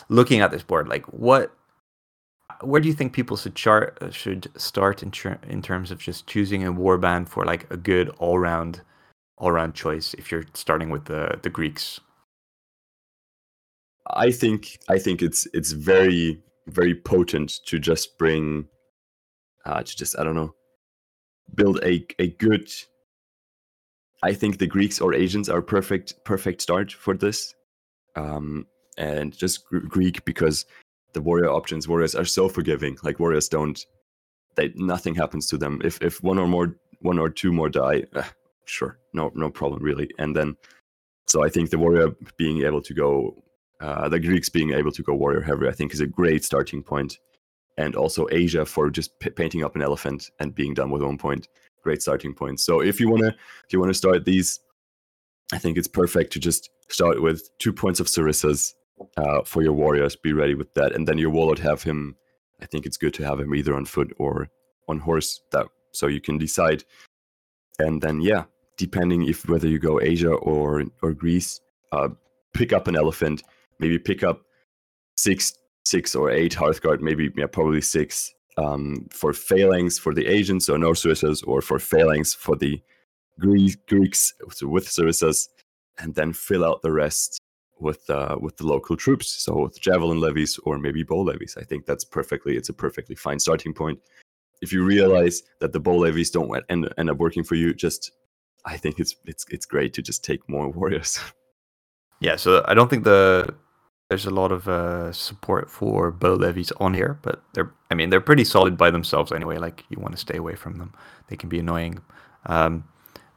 looking at this board. Like, what, where do you think people should chart uh, should start in ter- in terms of just choosing a warband for like a good all round, all round choice? If you're starting with the the Greeks, I think I think it's it's very very potent to just bring uh to just I don't know build a a good I think the Greeks or Asians are perfect perfect start for this. Um and just Gr- Greek because the warrior options warriors are so forgiving. Like warriors don't they nothing happens to them. If if one or more one or two more die, eh, sure, no no problem really. And then so I think the warrior being able to go uh, the Greeks being able to go warrior heavy, I think, is a great starting point. And also Asia for just p- painting up an elephant and being done with one point, great starting point. So if you wanna if you wanna start these, I think it's perfect to just start with two points of Sarissas uh, for your warriors. Be ready with that, and then your warlord have him. I think it's good to have him either on foot or on horse. That so you can decide. And then yeah, depending if whether you go Asia or or Greece, uh, pick up an elephant maybe pick up six six or eight Hearthguard, maybe yeah, probably six um, for phalanx for the Asians, or no Sarissas, or for phalanx for the Greeks with Sarissas, and then fill out the rest with uh, with the local troops, so with javelin levies or maybe bow levies. I think that's perfectly it's a perfectly fine starting point. If you realize that the bow levies don't end, end up working for you, just I think it's it's it's great to just take more warriors. yeah. So I don't think the there's a lot of uh, support for bow levies on here, but they're I mean they're pretty solid by themselves anyway. Like you want to stay away from them; they can be annoying. Um,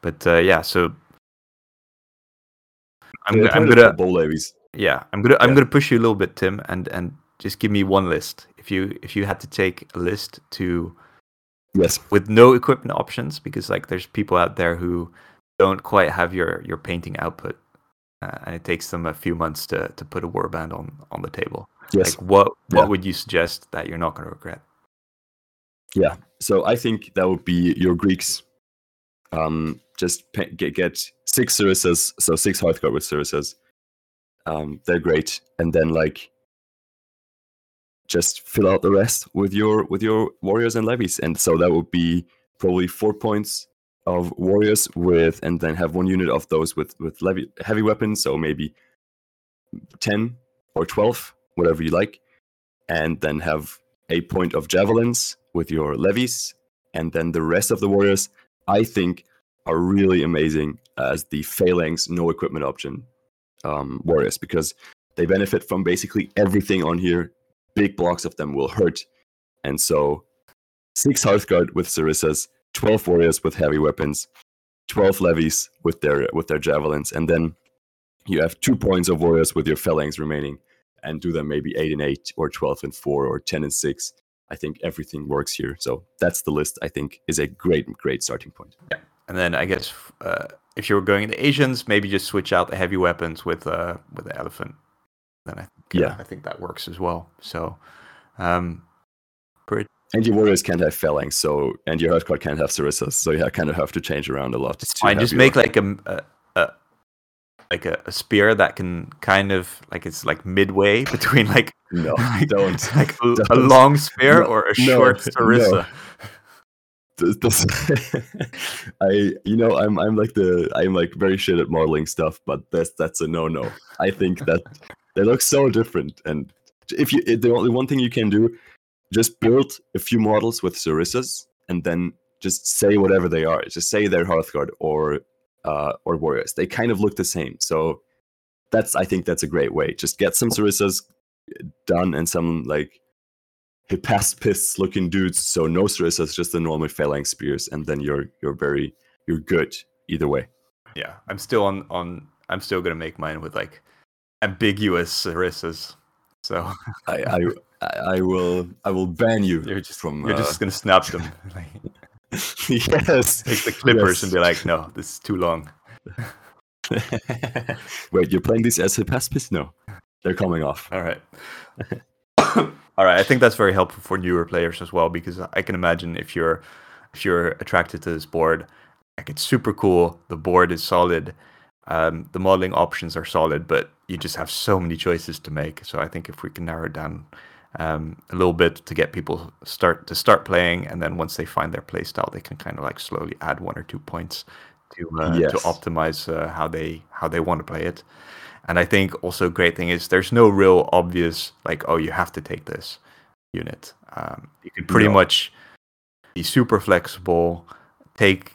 but uh, yeah, so I'm, go- I'm gonna levies. yeah i'm gonna i'm Yeah. gonna push you a little bit tim and and just give me one list if you if you had to take a list to Yes. with no equipment options because like there's people out there who don't quite have your your painting output uh, and it takes them a few months to to put a warband on on the table Yes. like what what Yeah. would you suggest that you're not going to regret Yeah. So I think that would be your Greeks. Um, just pa- get, get six Sarissas, so six Hearthguard with Sarissas. Um, they're great, and then like just fill out the rest with your with your warriors and levies, and so that would be probably four points of warriors with, and then have one unit of those with with levy heavy weapons, so maybe ten or twelve, whatever you like, and then have a point of javelins with your levies, and then the rest of the warriors, I think, are really amazing as the phalanx no equipment option um, warriors because they benefit from basically everything on here. Big blocks of them will hurt, and so six Hearthguard with Sarissas, twelve warriors with heavy weapons, twelve levies with their with their javelins, and then you have two points of warriors with your phalanx remaining, and do them maybe eight and eight or twelve and four or ten and six I think everything works here. So that's the list. I think is a great, great starting point. Yeah, and then I guess uh, if you were going into Asians, maybe just switch out the heavy weapons with uh with the elephant. Then I think, Yeah. I think that works as well. So, um, pretty And your warriors can't have phalanx, so and your card can't have sarissas, so you kind of have to change around a lot. Have Just make like a, a- like a, a spear that can kind of like it's like midway between like no, like- don't. like a, a Don't. long spear No, or a no, short no. sarissa. This, this- I you know I'm I'm like the I'm like very shit at modeling stuff, but that's that's a no no. I think that they look so different, and if you the only one thing you can do, just build a few models with sarissas, and then just say whatever they are. Just say they're Hearthguard or uh, or warriors. They kind of look the same, so that's I think that's a great way. Just get some sarissas done and some like Hippaspis looking dudes. So no sarissas, just the normal phalanx spears, and then you're you're very you're good either way. Yeah, I'm still on on. I'm still gonna make mine with like ambiguous sarissas. So I I, I will I will ban you you're just from you're uh, just gonna snap them. yes. take the clippers and be like, no, this is too long. Wait, you're playing these as Hippaspis? No, they're coming off. All right. All right. I think that's very helpful for newer players as well because I can imagine if you're if you're attracted to this board, like it's super cool. The board is solid. Um, the modeling options are solid, but you just have so many choices to make. So I think if we can narrow it down um, a little bit to get people start to start playing, and then once they find their play style, they can kind of like slowly add one or two points to uh, Yes. to optimize uh, how they how they want to play it. And I think also a great thing is there's no real obvious like oh you have to take this unit. Um, you can pretty No. much be super flexible, take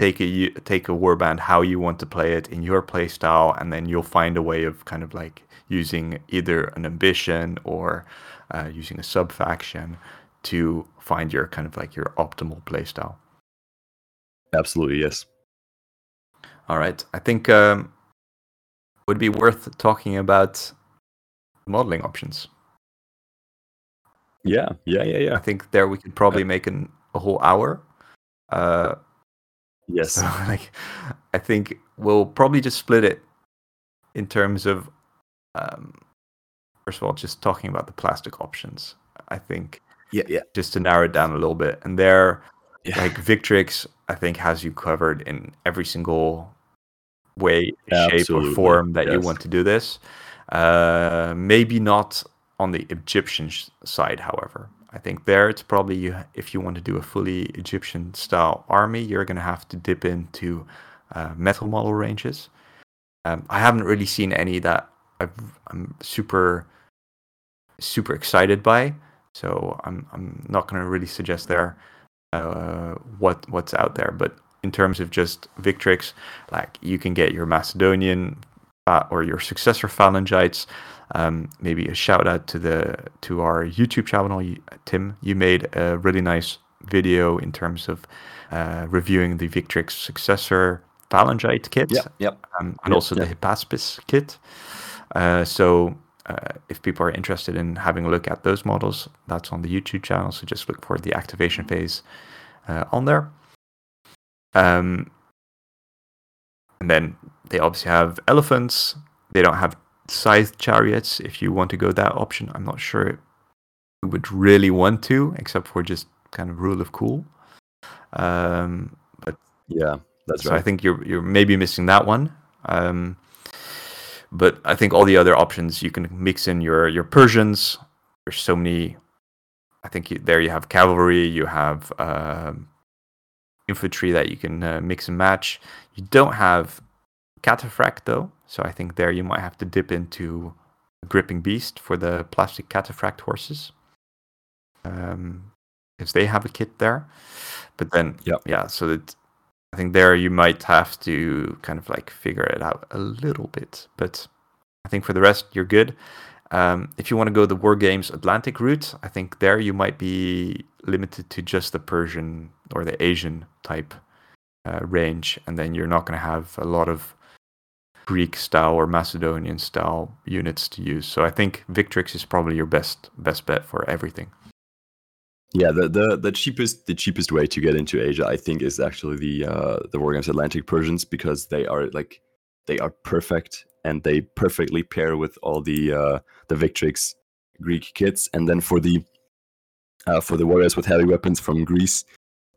take a take a warband how you want to play it in your play style, and then you'll find a way of kind of like using either an ambition or uh, using a sub faction to find your kind of like your optimal playstyle. Absolutely, yes. All right. I think um, would be worth talking about modeling options. Yeah, yeah, yeah, yeah. I think there we could probably make an, a whole hour. Uh, Yes. so like, I think we'll probably just split it in terms of, um, first of all, just talking about the plastic options. I think Yeah, yeah. just to narrow it down a little bit, and there Yeah. like Victrix, I think has you covered in every single way, shape, or form that you want to do this. Uh, maybe not on the Egyptian sh- side, however. I think there it's probably you if you want to do a fully Egyptian style army, you're going to have to dip into uh, metal model ranges. Um, I haven't really seen any that I've, I'm super super excited by, so I'm I'm not going to really suggest there uh, what what's out there. But in terms of just Victrix, like you can get your Macedonian uh, or your successor phalangites. Um, maybe a shout out to the to our YouTube channel, Tim. You made a really nice video in terms of uh, reviewing the Victrix successor phalangite kit Yeah, yep. um, and Yep, also the Hippaspis kit. Uh, so uh, if people are interested in having a look at those models, that's on the YouTube channel. So just look for the activation phase uh, on there. Um, and then they obviously have elephants. They don't have scythe chariots. If you want to go that option, I'm not sure you would really want to, except for just kind of rule of cool. Um, but Yeah, that's so right. I think you're you're maybe missing that one. Um, but I think all the other options you can mix in your your Persians. There's so many. I think you, there you have cavalry, you have um, infantry that you can uh, mix and match. You don't have cataphract though, so I think there you might have to dip into gripping beast for the plastic cataphract horses, because they have a kit there. But then, Yep. yeah, so that I think there you might have to kind of like figure it out a little bit. But I think for the rest, you're good. Um, if you want to go the Wargames Atlantic route, I think there you might be limited to just the Persian or the Asian type uh, range, and then you're not going to have a lot of Greek style or Macedonian style units to use. So I think Victrix is probably your best best bet for everything. Yeah, the, the the cheapest the cheapest way to get into Asia, I think, is actually the uh, the Wargames Atlantic Persians because they are like they are perfect and they perfectly pair with all the uh, the Victrix Greek kits. And then for the uh, for the warriors with heavy weapons from Greece,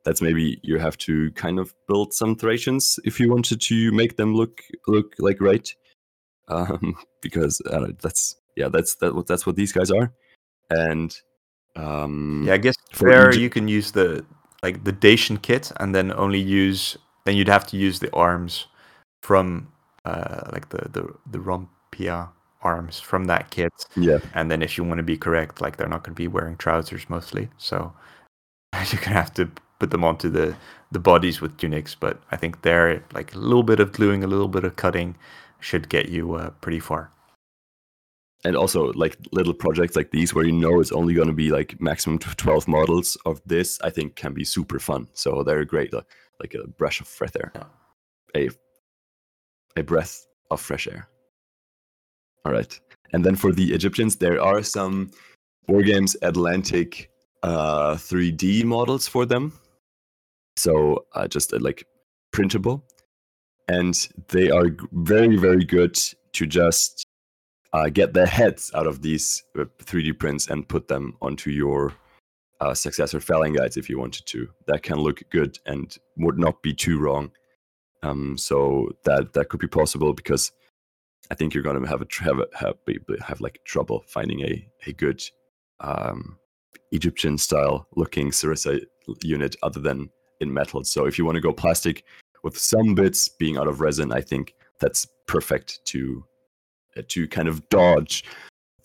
that's maybe you have to kind of build some Thracians if you wanted to make them look look like right, um, because uh, that's yeah that's that that's what these guys are, and um, Yeah, I guess there Egypt- you can use the like the Dacian kit, and then only use then you'd have to use the arms from uh, like the the the Rhomphaia arms from that kit, yeah and then if you want to be correct, like they're not going to be wearing trousers mostly, so you're gonna have to put them onto the the bodies with tunics. But I think there, like a little bit of gluing, a little bit of cutting, should get you uh, pretty far. And also like little projects like these where you know it's only going to be like maximum 12 models of this i think can be super fun. So they're great uh, like a breath of fresh air. A a breath of fresh air. All right and then for the egyptians there are some Wargames Atlantic uh 3d models for them. So uh, just uh, like printable. And they are very very good to just uh, get the heads out of these uh, 3D prints and put them onto your uh, successor phalangites if you wanted to. That can look good and would not be too wrong. Um, so that that could be possible because I think you're gonna have a have have, have like trouble finding a a good um, Egyptian style looking Sarissa unit other than in metal. So if you want to go plastic with some bits being out of resin, I think that's perfect to uh, to kind of dodge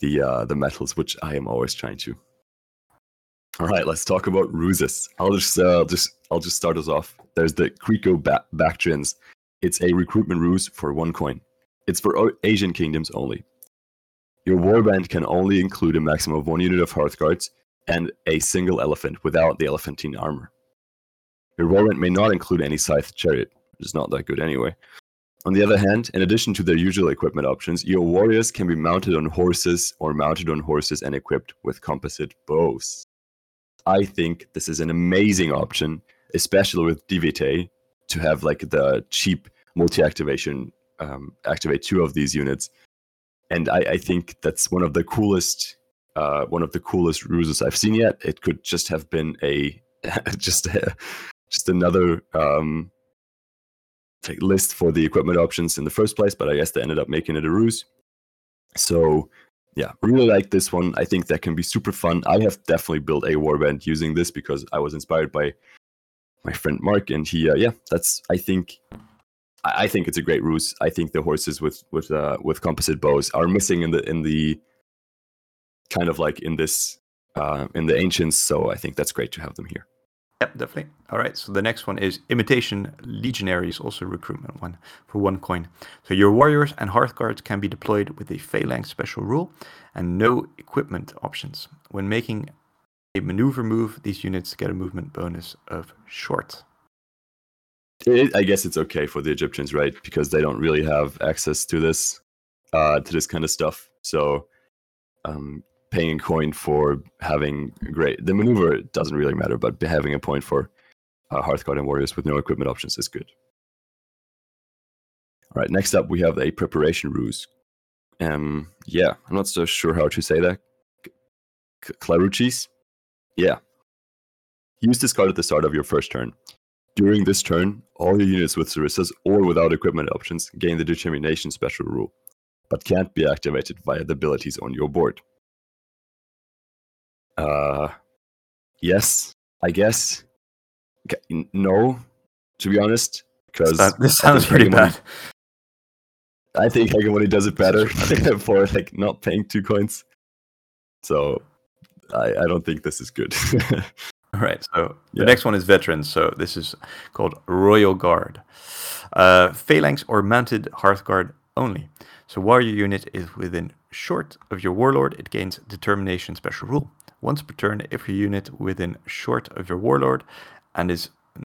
the uh, the metals, which I am always trying to. All right, let's talk about ruses. I'll just uh, just I'll just start us off. There's the Greco ba- Bactrians. It's a recruitment ruse for one coin. It's for o- Asian kingdoms only. Your warband can only include a maximum of one unit of Hearthguards and a single elephant without the elephantine armor. Your warband may not include any scythe chariot, which is not that good anyway. On the other hand, in addition to their usual equipment options, your warriors can be mounted on horses or mounted on horses and equipped with composite bows. I think this is an amazing option, especially with DVT, to have like the cheap multi-activation, um, activate two of these units, and I, I think that's one of the coolest, uh, one of the coolest ruses I've seen yet. It could just have been a, just a, just another um, list for the equipment options in the first place, but I guess they ended up making it a ruse. So yeah, really like this one. I think that can be super fun. I have definitely built a warband using this because I was inspired by my friend Mark, and he, uh, yeah, that's I think. I I think it's a great ruse. I think the horses with with uh, with composite bows are missing in the in the kind of like in this uh, in the ancients. So I think that's great to have them here. Yep, definitely. All right, so the next one is Imitation legionaries, also recruitment one for one coin. So your warriors and hearth guards can be deployed with a phalanx special rule and no equipment options. When making a maneuver move, these units get a movement bonus of short. It, I guess it's okay for the Egyptians, right? Because they don't really have access to this, uh, to this kind of stuff. So, um, paying a coin for having great the maneuver doesn't really matter, but having a point for uh, Hearthguard and Warriors with no equipment options is good. All right, next up we have a preparation ruse. Um, yeah, I'm not so sure how to say that. Claruchis? Yeah. Use this card at the start of your first turn. During this turn, all your units with Sarissas or without equipment options gain the Determination special rule, but can't be activated via the abilities on your board. Uh, yes, I guess. No, to be honest, because this sounds pretty Hegemony- bad. I think Hegemony does it better for like not paying two coins. So I, I don't think this is good. All right, so the Yeah. next one is veterans. So this is called Royal Guard. Uh, phalanx or mounted Hearthguard only. So while your unit is within short of your warlord, it gains determination special rule. Once per turn, if your unit within short of your warlord and is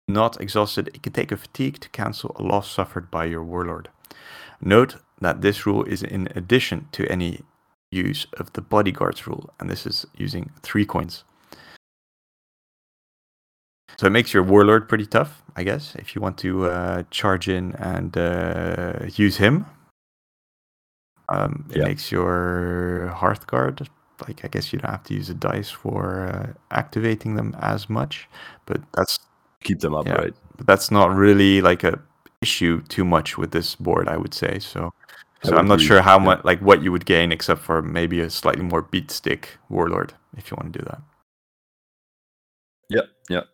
not exhausted, it can take a fatigue to cancel a loss suffered by your warlord. Note that this rule is in addition to any use of the bodyguards rule, and this is using three coins. So it makes your warlord pretty tough, I guess, if you want to uh, charge in and uh, use him. Um, it Yeah. makes your Hearthguard like I guess you don't have to use a dice for uh, activating them as much, but that's Keep them Yeah. upright. but that's not really like a issue too much with this board, I would say. So, I so I'm not agree, sure how yeah. much like what you would gain except for maybe a slightly more beat stick warlord if you want to do that. Yep, yep.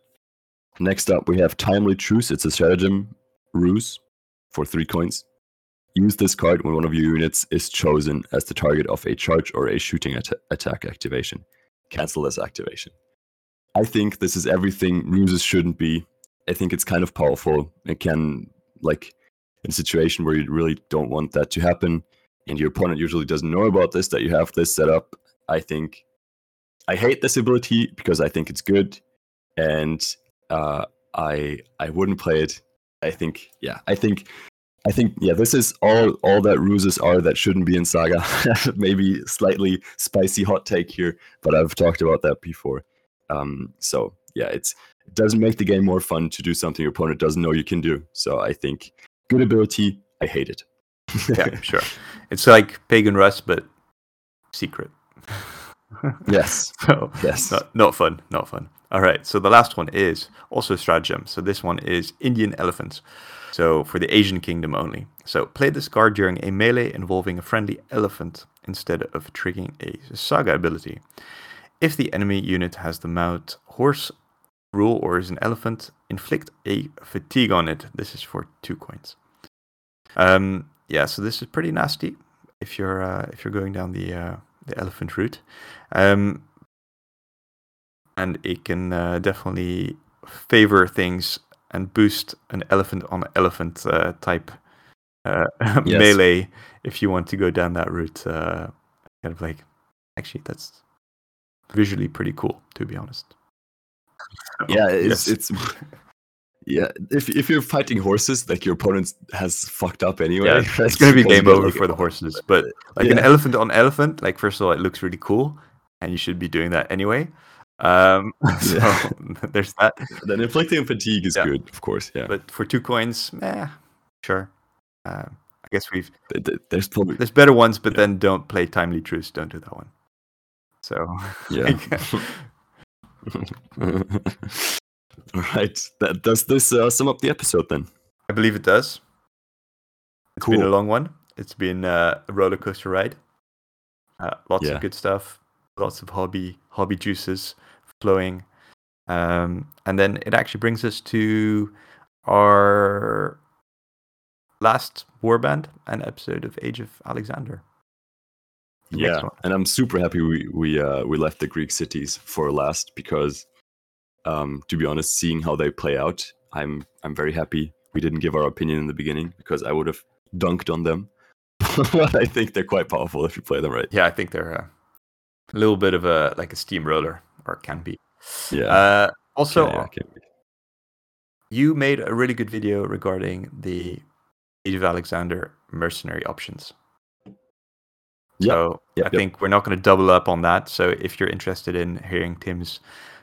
Next up, we have Timely Truce. It's a stratagem ruse for three coins. Use this card when one of your units is chosen as the target of a charge or a shooting at- attack activation. Cancel this activation. I think this is everything ruses shouldn't be. I think it's kind of powerful. It can, like, in a situation where you really don't want that to happen, and your opponent usually doesn't know about this, that you have this set up. I think I hate this ability because I think it's good, and uh, I I wouldn't play it. I think yeah, I think I think yeah, this is all all that ruses are that shouldn't be in Saga. Maybe slightly spicy hot take here, but I've talked about that before. Um, so yeah, it's it doesn't make the game more fun to do something your opponent doesn't know you can do. So I think good ability. I hate it. Yeah, sure. It's like Pagan Rus, but secret. yes. so Yes. not, not fun, not fun. All right, so the last one is also a stratagem. So this one is Indian elephants. So for the Asian kingdom only. So play this card during a melee involving a friendly elephant instead of triggering a saga ability. If the enemy unit has the mount horse rule or is an elephant, inflict a fatigue on it. This is for two coins. Um, yeah, so this is pretty nasty if you're uh, if you're going down the uh, the elephant route. Um, and it can uh, definitely favor things and boost an elephant on elephant uh, type uh, Yes. melee if you want to go down that route. Uh, kind of like, actually, that's visually pretty cool, to be honest. yeah, it's Yes. it's yeah. If if you're fighting horses, like your opponent has fucked up anyway. Yeah, right? it's gonna be game over like, for the horses. But like an elephant on elephant, like first of all, it looks really cool, and you should be doing that anyway. Um, so Yeah. there's that. Then inflicting fatigue is Yeah. good, of course. Yeah, But for two coins, eh, sure. Uh, I guess we've Th- th- there's probably there's better ones, but then don't play timely truce. Don't do that one. So yeah. All right. That does this uh, sum up the episode then? I believe it does. It's been a long one. It's been uh, a roller coaster ride. Uh, lots Yeah. of good stuff. Lots of hobby hobby juices flowing. Um, and then it actually brings us to our last warband and episode of Age of Alexander. Yeah, and I'm super happy we we uh, we left the Greek cities for last because, um, to be honest, seeing how they play out, I'm I'm very happy we didn't give our opinion in the beginning because I would have dunked on them. but I think they're quite powerful if you play them right. Yeah, I think they're uh, a little bit of a like a steamroller, or can be. Yeah. Uh, also, yeah, can be. you made a really good video regarding the Age of Alexander mercenary options. Yep, So yep, I yep. think we're not going to double up on that. So if you're interested in hearing Tim's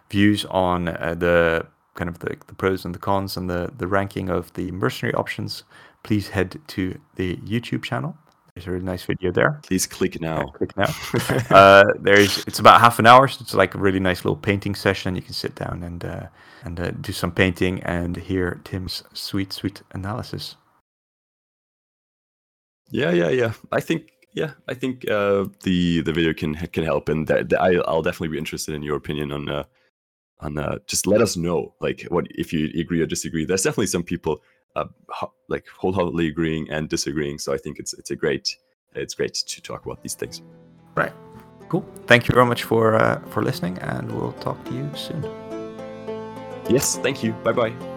views on uh, the kind of the, the pros and the cons and the, the ranking of the mercenary options, please head to the YouTube channel. There's a really nice video there. Please click Yeah, now. click now. uh, there's it's about half an hour, so it's like a really nice little painting session. You can sit down and uh, and uh, do some painting and hear Tim's sweet sweet analysis. Yeah, yeah, yeah. I think yeah, I think uh, the the video can can help, and that, that I I'll definitely be interested in your opinion on uh, on uh, just let us know like what if you agree or disagree. There's definitely some people uh, like wholeheartedly agreeing and disagreeing, so I think it's it's a great it's great to talk about these things. Right. Cool. Thank you very much for uh, for listening, and we'll talk to you soon. Yes, thank you. Bye bye.